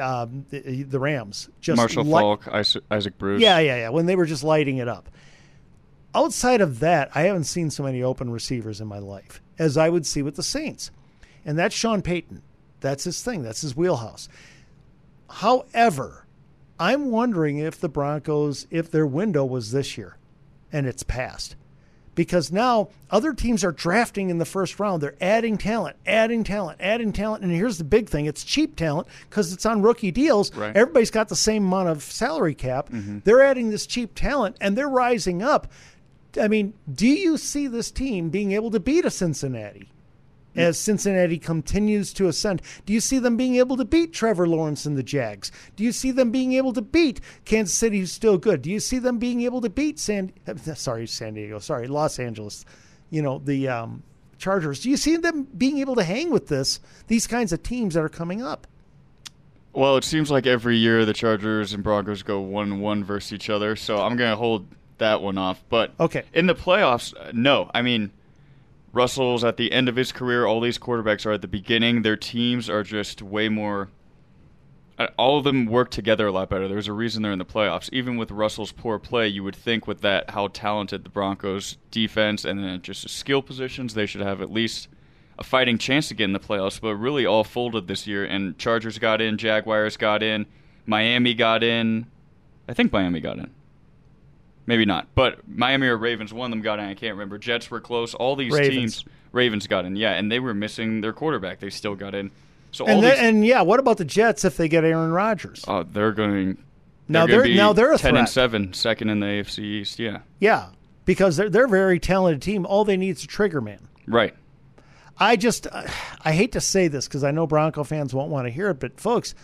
um, the, the Rams. Just Marshall li- Faulk, Isaac, Isaac Bruce. Yeah, yeah, yeah. When they were just lighting it up. Outside of that, I haven't seen so many open receivers in my life as I would see with the Saints. And that's Sean Payton. That's his thing. That's his wheelhouse. However, I'm wondering if the Broncos, if their window was this year and it's past. Because now other teams are drafting in the first round. They're adding talent, adding talent, adding talent. And here's the big thing it's cheap talent because it's on rookie deals. Right. Everybody's got the same amount of salary cap. Mm-hmm. They're adding this cheap talent and they're rising up. I mean, do you see this team being able to beat a Cincinnati? As Cincinnati continues to ascend? Do you see them being able to beat Trevor Lawrence and the Jags? Do you see them being able to beat Kansas City, who's still good? Do you see them being able to beat San? *laughs* Sorry, San Diego. Sorry, Los Angeles. You know the um, Chargers. Do you see them being able to hang with this? These kinds of teams that are coming up. Well, it seems like every year the Chargers and Broncos go one-one versus each other, so I'm gonna hold that one off. But okay, in the playoffs, no. I mean, Russell's at the end of his career. All these quarterbacks are at the beginning. Their teams are just way more. uh, All of them work together a lot better. There's a reason they're in the playoffs. Even with Russell's poor play, you would think with that how talented the Broncos defense and then just the skill positions, they should have at least a fighting chance to get in the playoffs. But really, all folded this year. And Chargers got in, Jaguars got in, Miami got in. I think Miami got in. Maybe not. But Miami or Ravens, one of them got in. I can't remember. Jets were close. All these Ravens. teams, Ravens got in. Yeah, and they were missing their quarterback. They still got in. So all And, these, and yeah, what about the Jets if they get Aaron Rodgers? oh, they're going. Now they're, they're- now they're a ten and seven, second in the AFC East. Yeah, Yeah, because they're they're a very talented team. All they need is a trigger man. right. I just I hate to say this because I know Bronco fans won't want to hear it, but folks,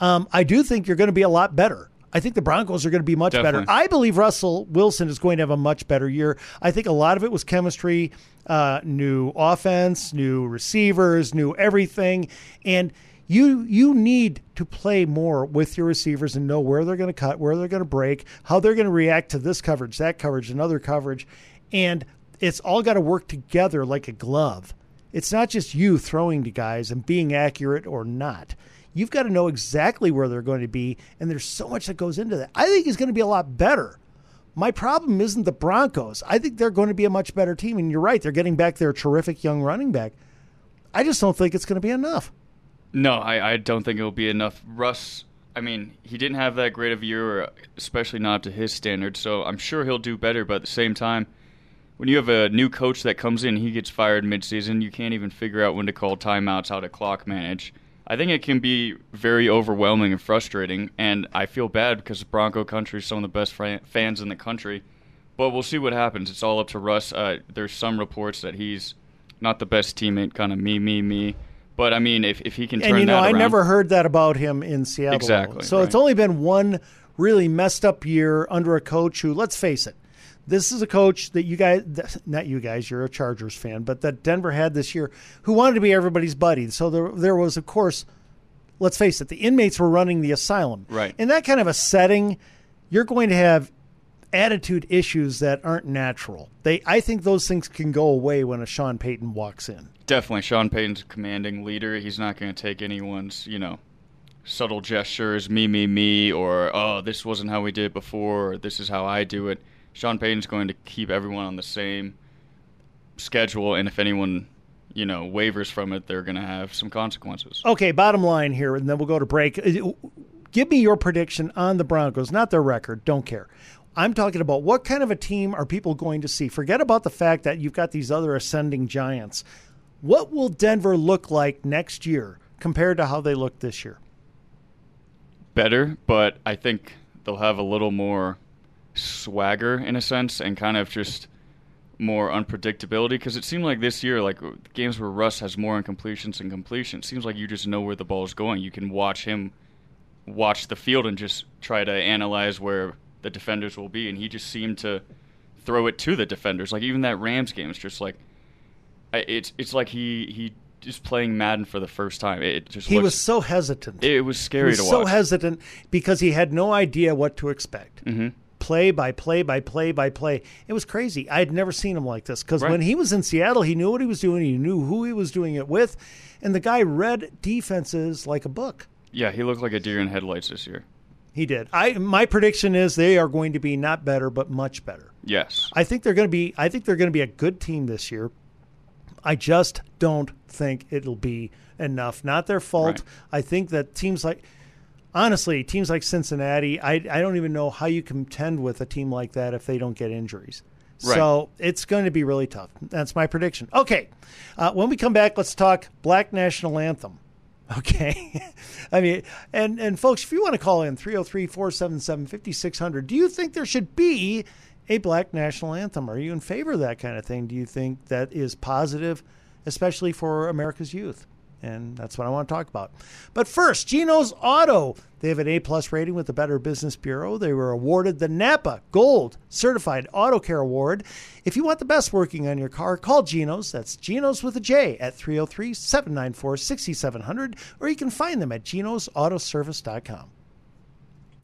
um, I do think you're going to be a lot better. I think the Broncos are going to be much Definitely. better. I believe Russell Wilson is going to have a much better year. I think a lot of it was chemistry, uh, new offense, new receivers, new everything, and you you need to play more with your receivers and know where they're going to cut, where they're going to break, how they're going to react to this coverage, that coverage, another coverage, and it's all got to work together like a glove. It's not just you throwing to guys and being accurate or not. You've got to know exactly where they're going to be, and there's so much that goes into that. I think he's going to be a lot better. My problem isn't the Broncos. I think they're going to be a much better team, and you're right. They're getting back their terrific young running back. I just don't think it's going to be enough. No, I, I don't think it'll be enough. Russ, I mean, he didn't have that great of a year, especially not to his standards. So I'm sure he'll do better. But at the same time, when you have a new coach that comes in, he gets fired midseason. You can't even figure out when to call timeouts, how to clock manage. I think it can be very overwhelming and frustrating, and I feel bad because Bronco Country is some of the best fans in the country. But we'll see what happens. It's all up to Russ. Uh, there's some reports that he's not the best teammate, kind of me, me, me. But I mean, if, if he can turn and you know, that I around, never heard that about him in Seattle. Exactly, So it's only been one really messed up year under a coach who, let's face it, this is a coach that you guys, not you guys, you're a Chargers fan, but that Denver had this year who wanted to be everybody's buddy. So there, there was, of course, let's face it, the inmates were running the asylum. Right. In that kind of a setting, you're going to have attitude issues that aren't natural. They, I think those things can go away when a Sean Payton walks in. Definitely, Sean Payton's a commanding leader. He's not going to take anyone's, you know, subtle gestures, me, me, me, or oh, this wasn't how we did it before, or this is how I do it. Sean Payton's going to keep everyone on the same schedule, and if anyone, you know, wavers from it, they're going to have some consequences. Okay, bottom line here, and then we'll go to break. Uh, Give me your prediction on the Broncos, not their record. Don't care. I'm talking about what kind of a team are people going to see? Forget about the fact that you've got these other ascending giants. What will Denver look like next year compared to how they look this year? better, but I think they'll have a little more swagger in a sense and kind of just more unpredictability because it seemed like this year, like games where Russ has more incompletions and completions, seems like you just know where the ball is going. You can watch him watch the field and just try to analyze where the defenders will be, and he just seemed to throw it to the defenders. Like even that Rams game, it's just like it's it's like he he just playing Madden for the first time. It just He looks- was so hesitant. It was scary he was to so hesitant because he had no idea what to expect. Mhm. Play by play by play by play. It was crazy. I had never seen him like this because Right. when he was in Seattle, he knew what he was doing. He knew who he was doing it with, and the guy read defenses like a book. Yeah, he looked like a deer in headlights this year. He did. I my prediction is they are going to be not better but much better. Yes. I think they're going to be I think they're going to be a good team this year. I just don't think it'll be enough. Not their fault. Right. I think that teams like honestly, teams like Cincinnati, I I don't even know how you contend with a team like that if they don't get injuries. Right. So it's going to be really tough. That's my prediction. Okay, uh, when we come back, let's talk Black National Anthem. *laughs* Okay. *laughs* I mean, and, and folks, if you want to call in 303 477 5600, do you think there should be a black national anthem? Are you in favor of that kind of thing? Do you think that is positive, especially for America's youth? And that's what I want to talk about. But first, Geno's Auto. They have an A plus rating with the Better Business Bureau. They were awarded the Napa Gold Certified Auto Care Award. If you want the best working on your car, call Geno's. That's Geno's with a J at 303 794 6700, or you can find them at genosautoservice.com.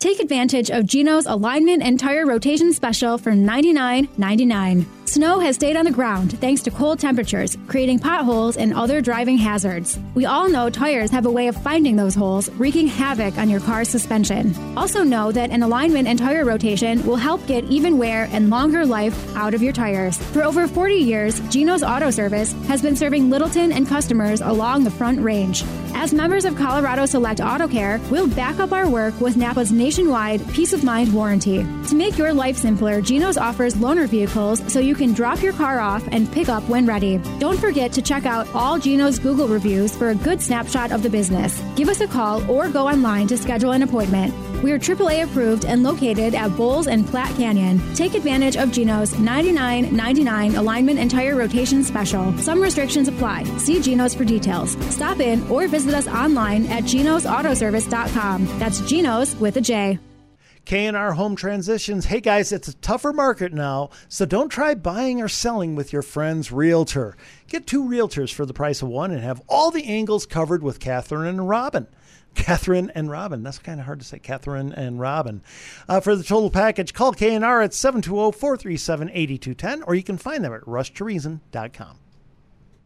Take advantage of Geno's alignment and tire rotation special for $99.99. Snow has stayed on the ground thanks to cold temperatures, creating potholes and other driving hazards. We all know tires have a way of finding those holes, wreaking havoc on your car's suspension. Also, know that an alignment and tire rotation will help get even wear and longer life out of your tires. For over 40 years, Geno's Auto Service has been serving Littleton and customers along the Front Range. As members of Colorado Select Auto Care, we'll back up our work with Napa's nationwide peace of mind warranty. To make your life simpler, Geno's offers loaner vehicles so you can drop your car off and pick up when ready. Don't forget to check out all Geno's Google reviews for a good snapshot of the business. Give us a call or go online to schedule an appointment. We are AAA approved and located at Bowles and Platte Canyon. Take advantage of Geno's $99.99 alignment and tire rotation special. Some restrictions apply. See Geno's for details. Stop in or visit us online at genosautoservice.com. That's Geno's with a J. K&R Home Transitions. Hey guys, it's a tougher market now, so don't try buying or selling with your friend's realtor. Get two realtors for the price of one and have all the angles covered with Catherine and Robin. Catherine and Robin. That's kind of hard to say. Catherine and Robin. Uh, for the total package, call K&R at 720-437-8210 or you can find them at rushtoreason.com.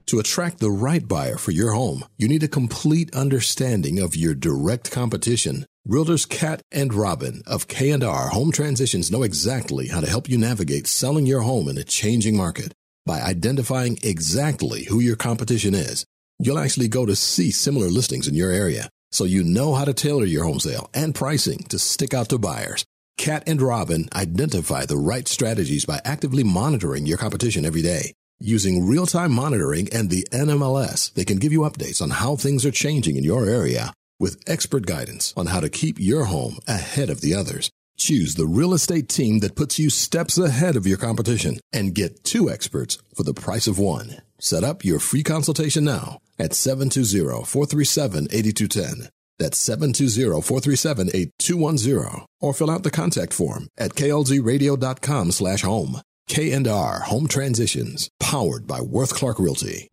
To attract the right buyer for your home, you need a complete understanding of your direct competition. Realtors Cat and Robin of K&R Home Transitions know exactly how to help you navigate selling your home in a changing market. By identifying exactly who your competition is, you'll actually go to see similar listings in your area, so you know how to tailor your home sale and pricing to stick out to buyers. Cat and Robin identify the right strategies by actively monitoring your competition every day. Using real time monitoring and the NMLS, they can give you updates on how things are changing in your area with expert guidance on how to keep your home ahead of the others. Choose the real estate team that puts you steps ahead of your competition and get two experts for the price of one. Set up your free consultation now at 720-437-8210. That's 720-437-8210 or fill out the contact form at klzradio.com slash home. K&R Home Transitions, powered by Worth Clark Realty.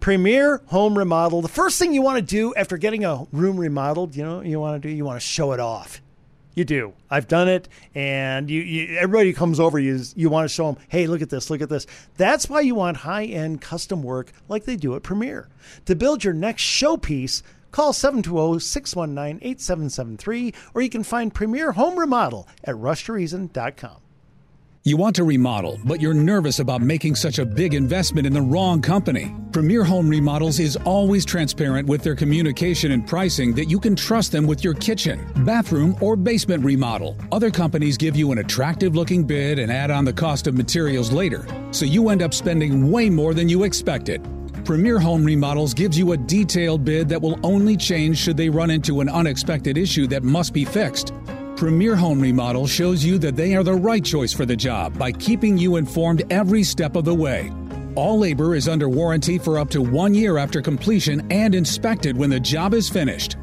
Premier Home Remodel. The first thing you want to do after getting a room remodeled, you know, you want to do, you want to show it off. You do. I've done it, and you, you everybody comes over. You you want to show them, hey, look at this, look at this. That's why you want high end custom work like they do at Premier. To build your next showpiece, call 720-619-8773, or you can find Premier Home Remodel at rushtoreason.com. You want to remodel, but you're nervous about making such a big investment in the wrong company. Premier Home Remodels is always transparent with their communication and pricing that you can trust them with your kitchen, bathroom, or basement remodel. Other companies give you an attractive looking bid and add on the cost of materials later, so you end up spending way more than you expected. Premier Home Remodels gives you a detailed bid that will only change should they run into an unexpected issue that must be fixed. Premier Home Remodel shows you that they are the right choice for the job by keeping you informed every step of the way. All labor is under warranty for up to one year after completion and inspected when the job is finished.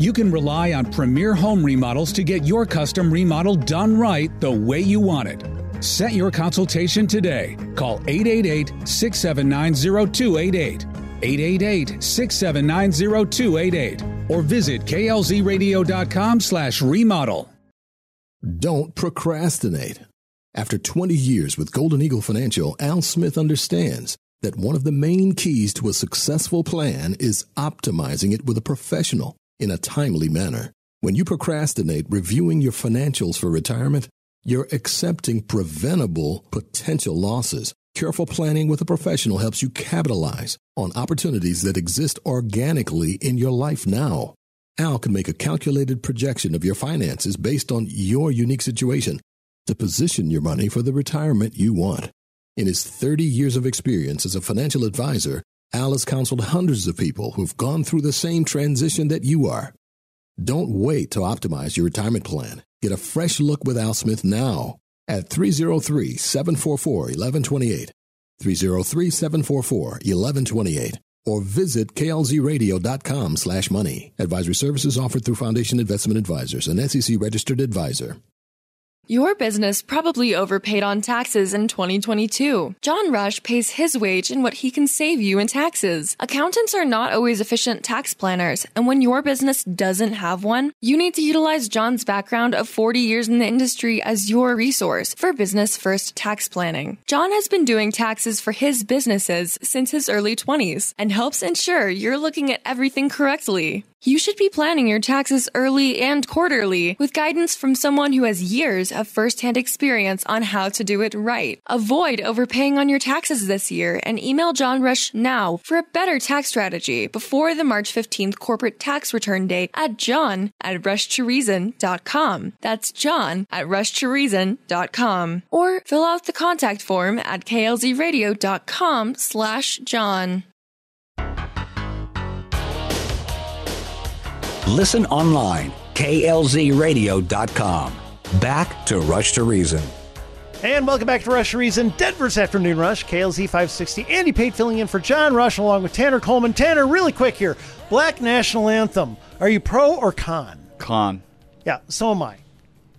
You can rely on Premier Home Remodels to get your custom remodel done right the way you want it. Set your consultation today. Call 888 679 0288. 888 679 0288 or visit klzradio.com slash remodel. Don't procrastinate. After 20 years with Golden Eagle Financial, Al Smith understands that one of the main keys to a successful plan is optimizing it with a professional. in a timely manner. When you procrastinate reviewing your financials for retirement, you're accepting preventable potential losses. Careful planning with a professional helps you capitalize on opportunities that exist organically in your life now. Al can make a calculated projection of your finances based on your unique situation to position your money for the retirement you want. In his 30 years of experience as a financial advisor, Al has counseled hundreds of people who've gone through the same transition that you are. Don't wait to optimize your retirement plan. Get a fresh look with Al Smith now at 303 744 1128. 303 744 1128 or visit klzradio.com slash money. Advisory services offered through Foundation Investment Advisors, an SEC registered advisor. Your business probably overpaid on taxes in 2022. John Rush pays his wage in what he can save you in taxes. Accountants are not always efficient tax planners, and when your business doesn't have one, you need to utilize John's background of 40 years in the industry as your resource for business first tax planning. John has been doing taxes for his businesses since his early 20s and helps ensure you're looking at everything correctly. You should be planning your taxes early and quarterly with guidance from someone who has years of first-hand experience on how to do it right. Avoid overpaying on your taxes this year and email John Rush now for a better tax strategy before the March 15th corporate tax return date at john at rushtoreason.com. That's john at rushtoreason.com. Or fill out the contact form at klzradio.com slash john. Listen online, klzradio.com. Back to Rush to Reason. And welcome back to Rush to Reason, Denver's Afternoon Rush, KLZ 560. Andy Pate filling in for John Rush along with Tanner Coleman. Tanner, really quick here. Black National Anthem. Are you pro or con? Con. Yeah, so am I.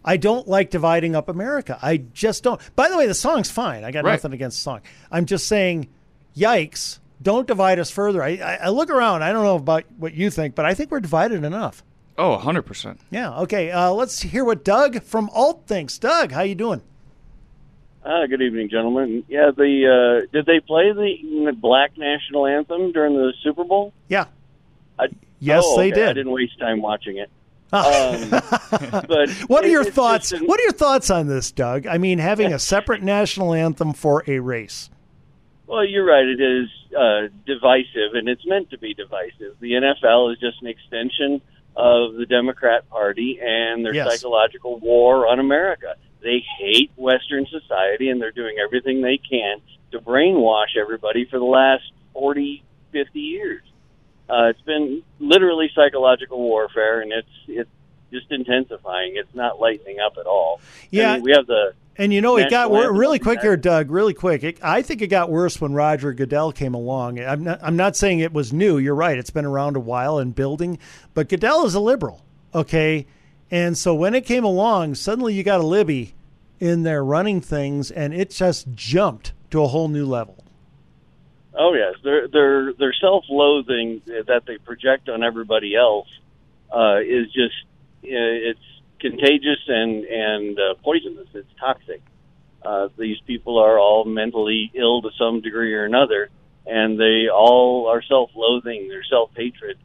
I don't like dividing up America. I just don't. By the way, the song's fine. I got Right. nothing against the song. I'm just saying, yikes, don't divide us further. I, I, I look around. I don't know about what you think, but I think we're divided enough. Oh, 100%. Yeah. Okay. Uh, let's hear what Doug from Alt thinks. Doug, how you doing? Ah, good evening, gentlemen. Yeah, the uh, did they play the Black National Anthem during the Super Bowl? Yeah. I, Yes, oh, they okay. I did. didn't waste time watching it. Um, *laughs* but What are your it's thoughts? an- What are your thoughts on this, Doug? I mean, having *laughs* a separate national anthem for a race. Well, you're right. It is uh, divisive, and it's meant to be divisive. The NFL is just an extension of the Democrat Party and their Yes. psychological war on America. They hate Western society, and they're doing everything they can to brainwash everybody for the last 40, 50 years. Uh, it's been literally psychological warfare, and it's it's just intensifying. It's not lightening up at all. I Yeah. mean, we have the And you know, it got wor- really quick here, Doug. Really quick. It, I think it got worse when Roger Goodell came along. I'm not. I'm not saying it was new. You're right. It's been around a while and building, but Goodell is a liberal. Okay, and so when it came along, suddenly you got a Libby in there running things, and it just jumped to a whole new level. Oh yes, their their their self-loathing that they project on everybody else uh, is just uh, it's contagious and and uh, poisonous. It's toxic. Uh, these people are all mentally ill to some degree or another, and they all are self-loathing. Their self-hatred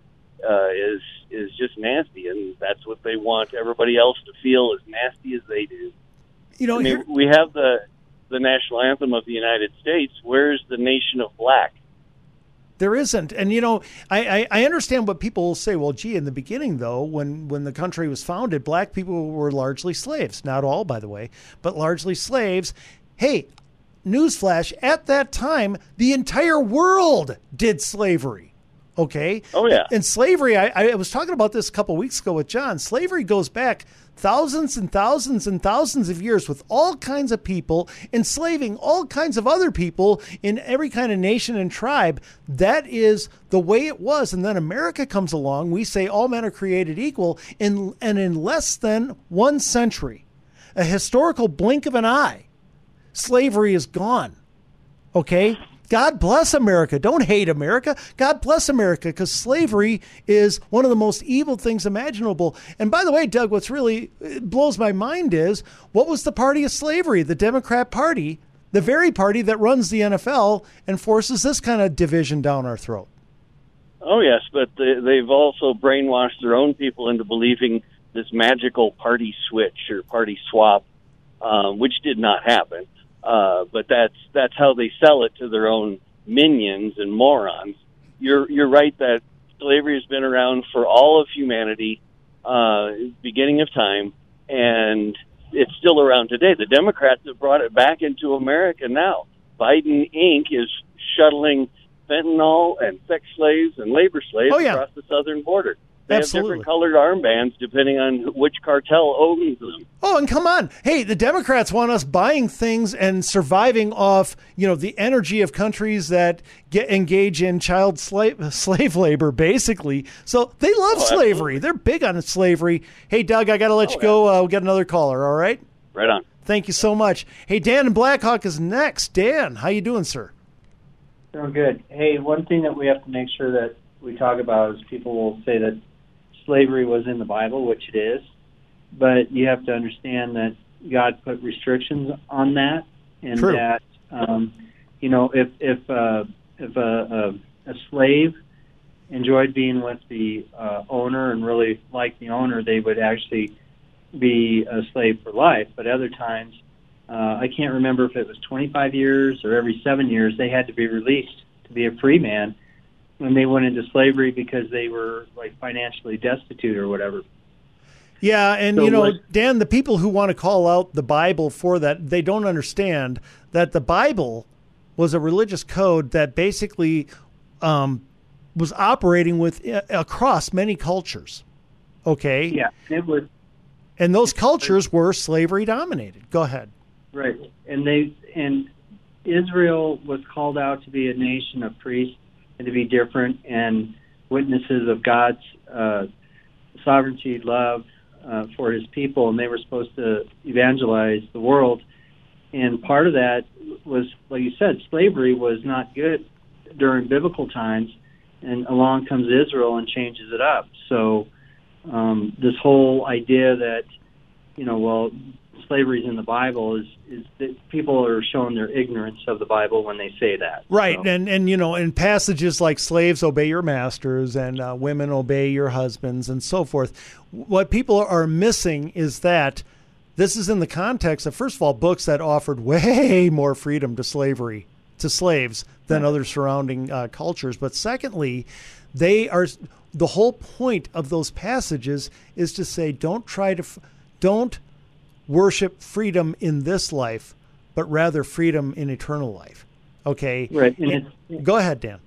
uh, is is just nasty, and that's what they want everybody else to feel as nasty as they do. You know, I mean, we have the the national anthem of the United States. Where's the nation of black? There isn't, and you know, I, I, I understand what people will say. Well, gee, in the beginning, though, when when the country was founded, black people were largely slaves. Not all, by the way, but largely slaves. Hey, newsflash: at that time, the entire world did slavery. Okay. Oh yeah. And slavery, I, I was talking about this a couple weeks ago with John. Slavery goes back thousands and thousands and thousands of years with all kinds of people enslaving all kinds of other people in every kind of nation and tribe. That is the way it was. And then America comes along. We say all men are created equal. In, and in less than one century, a historical blink of an eye, slavery is gone. Okay? God bless America. Don't hate America. God bless America because slavery is one of the most evil things imaginable. And by the way, Doug, what's really blows my mind is what was the party of slavery? The Democrat Party, the very party that runs the NFL and forces this kind of division down our throat. Oh yes, but they, they've also brainwashed their own people into believing this magical party switch or party swap, um, which did not happen. Uh, but that's that's how they sell it to their own minions and morons. You're you're right that slavery has been around for all of humanity, uh, beginning of time, and it's still around today. The Democrats have brought it back into America now. Biden Inc. is shuttling fentanyl and sex slaves and labor slaves Oh, yeah. across the southern border. They Absolutely. have different colored armbands depending on which cartel owns them. Oh, and come on. Hey, the Democrats want us buying things and surviving off, you know, the energy of countries that get engage in child slave *laughs* slave labor basically. So they love Oh, slavery. They're big on slavery. Hey, Doug, I got to let you go. Uh, we got another caller, all right? Right on. Thank you so much. Hey, Dan and Blackhawk is next. Dan, how you doing, sir? Doing good. Hey, one thing that we have to make sure that we talk about is people will say that slavery was in the Bible, which it is, but you have to understand that God put restrictions on that, and True. that um, you know if if uh, if a, a, a slave enjoyed being with the uh, owner and really liked the owner, they would actually be a slave for life. But other times, uh, I can't remember if it was 25 years or every seven years, they had to be released to be a free man when they went into slavery because they were like financially destitute or whatever. Yeah, and So you know, what- Dan, the people who want to call out the Bible for that, they don't understand that the Bible was a religious code that basically um, was operating with uh, across many cultures. Okay. Yeah, it was And those cultures were slavery dominated. Go ahead. right, and they and Israel was called out to be a nation of priests and to be different and witnesses of God's uh, sovereignty, love uh, for His people, and they were supposed to evangelize the world. And part of that was, like you said, slavery was not good during biblical times, and along comes Israel and changes it up. So um, this whole idea that you know, well, slavery is in the Bible is is that people are showing their ignorance of the Bible when they say that. Right, and and you know, in passages like "slaves obey your masters" and uh, "women obey your husbands" and so forth, what people are missing is that this is in the context of first of all books that offered way *laughs* more freedom to slavery to slaves than other surrounding uh, cultures, but secondly, they are the whole point of those passages is to say don't try to f- don't worship freedom in this life, but rather freedom in eternal life. Okay. Right, and And- go ahead, Dan.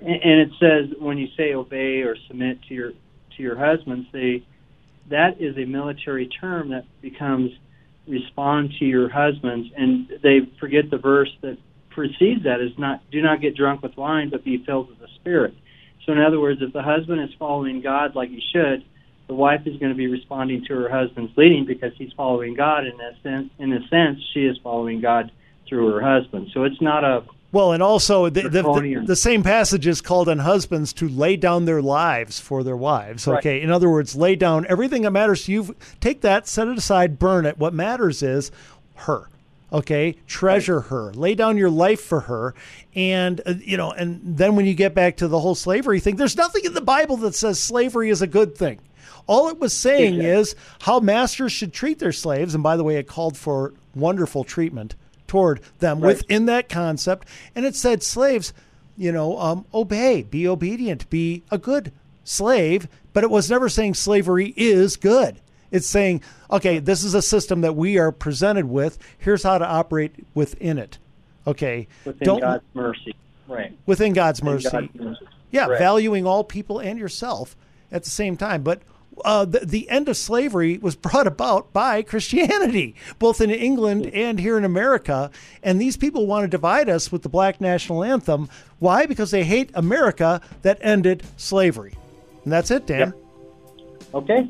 And, and it says when you say obey or submit to your to your husbands, they that is a military term that becomes respond to your husbands, and they forget the verse that precedes that is not do not get drunk with wine, but be filled with the Spirit. So, in other words, if the husband is following God like he should, the wife is going to be responding to her husband's leading because he's following God. In a sense, in a sense, she is following God through her husband. So it's not a Well, and also the, the, the, the same passage is called on husbands to lay down their lives for their wives. Right. Okay. In other words, lay down everything that matters to you. Take that, set it aside, burn it. What matters is her. Okay. Treasure her. Lay down your life for her. And, uh, you know, and then when you get back to the whole slavery thing, there's nothing in the Bible that says slavery is a good thing. All it was saying is how masters should treat their slaves. And by the way, it called for wonderful treatment toward them Right. within that concept. And it said, slaves, you know, um, obey, be obedient, be a good slave. But it was never saying slavery is good. It's saying, okay, this is a system that we are presented with. Here's how to operate within it. Okay. within God's mercy. Right. within God's Within mercy. God's mercy. Yeah, Right. valuing all people and yourself at the same time. But uh, the, the end of slavery was brought about by Christianity, both in England and here in America. And these people want to divide us with the black national anthem. Why? Because they hate America that ended slavery. And that's it, Dan. Okay.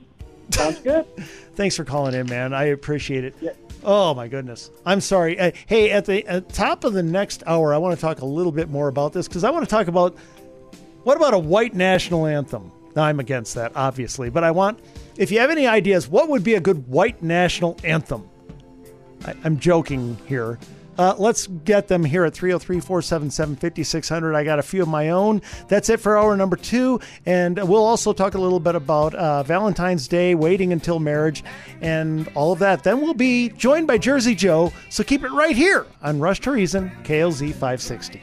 Sounds good. *laughs* Thanks for calling in, man. I appreciate it. Oh my goodness. I'm sorry. Uh, hey, at the at top of the next hour, I want to talk a little bit more about this because I want to talk about what about a white national anthem? Now, I'm against that, obviously, but I want, if you have any ideas, what would be a good white national anthem? I, am joking here. Uh, let's get them here at 303 477 5600. I got a few of my own. That's it for hour number two. And we'll also talk a little bit about uh, Valentine's Day, waiting until marriage, and all of that. Then we'll be joined by Jersey Joe. So keep it right here on Rush to Reason, KLZ 560.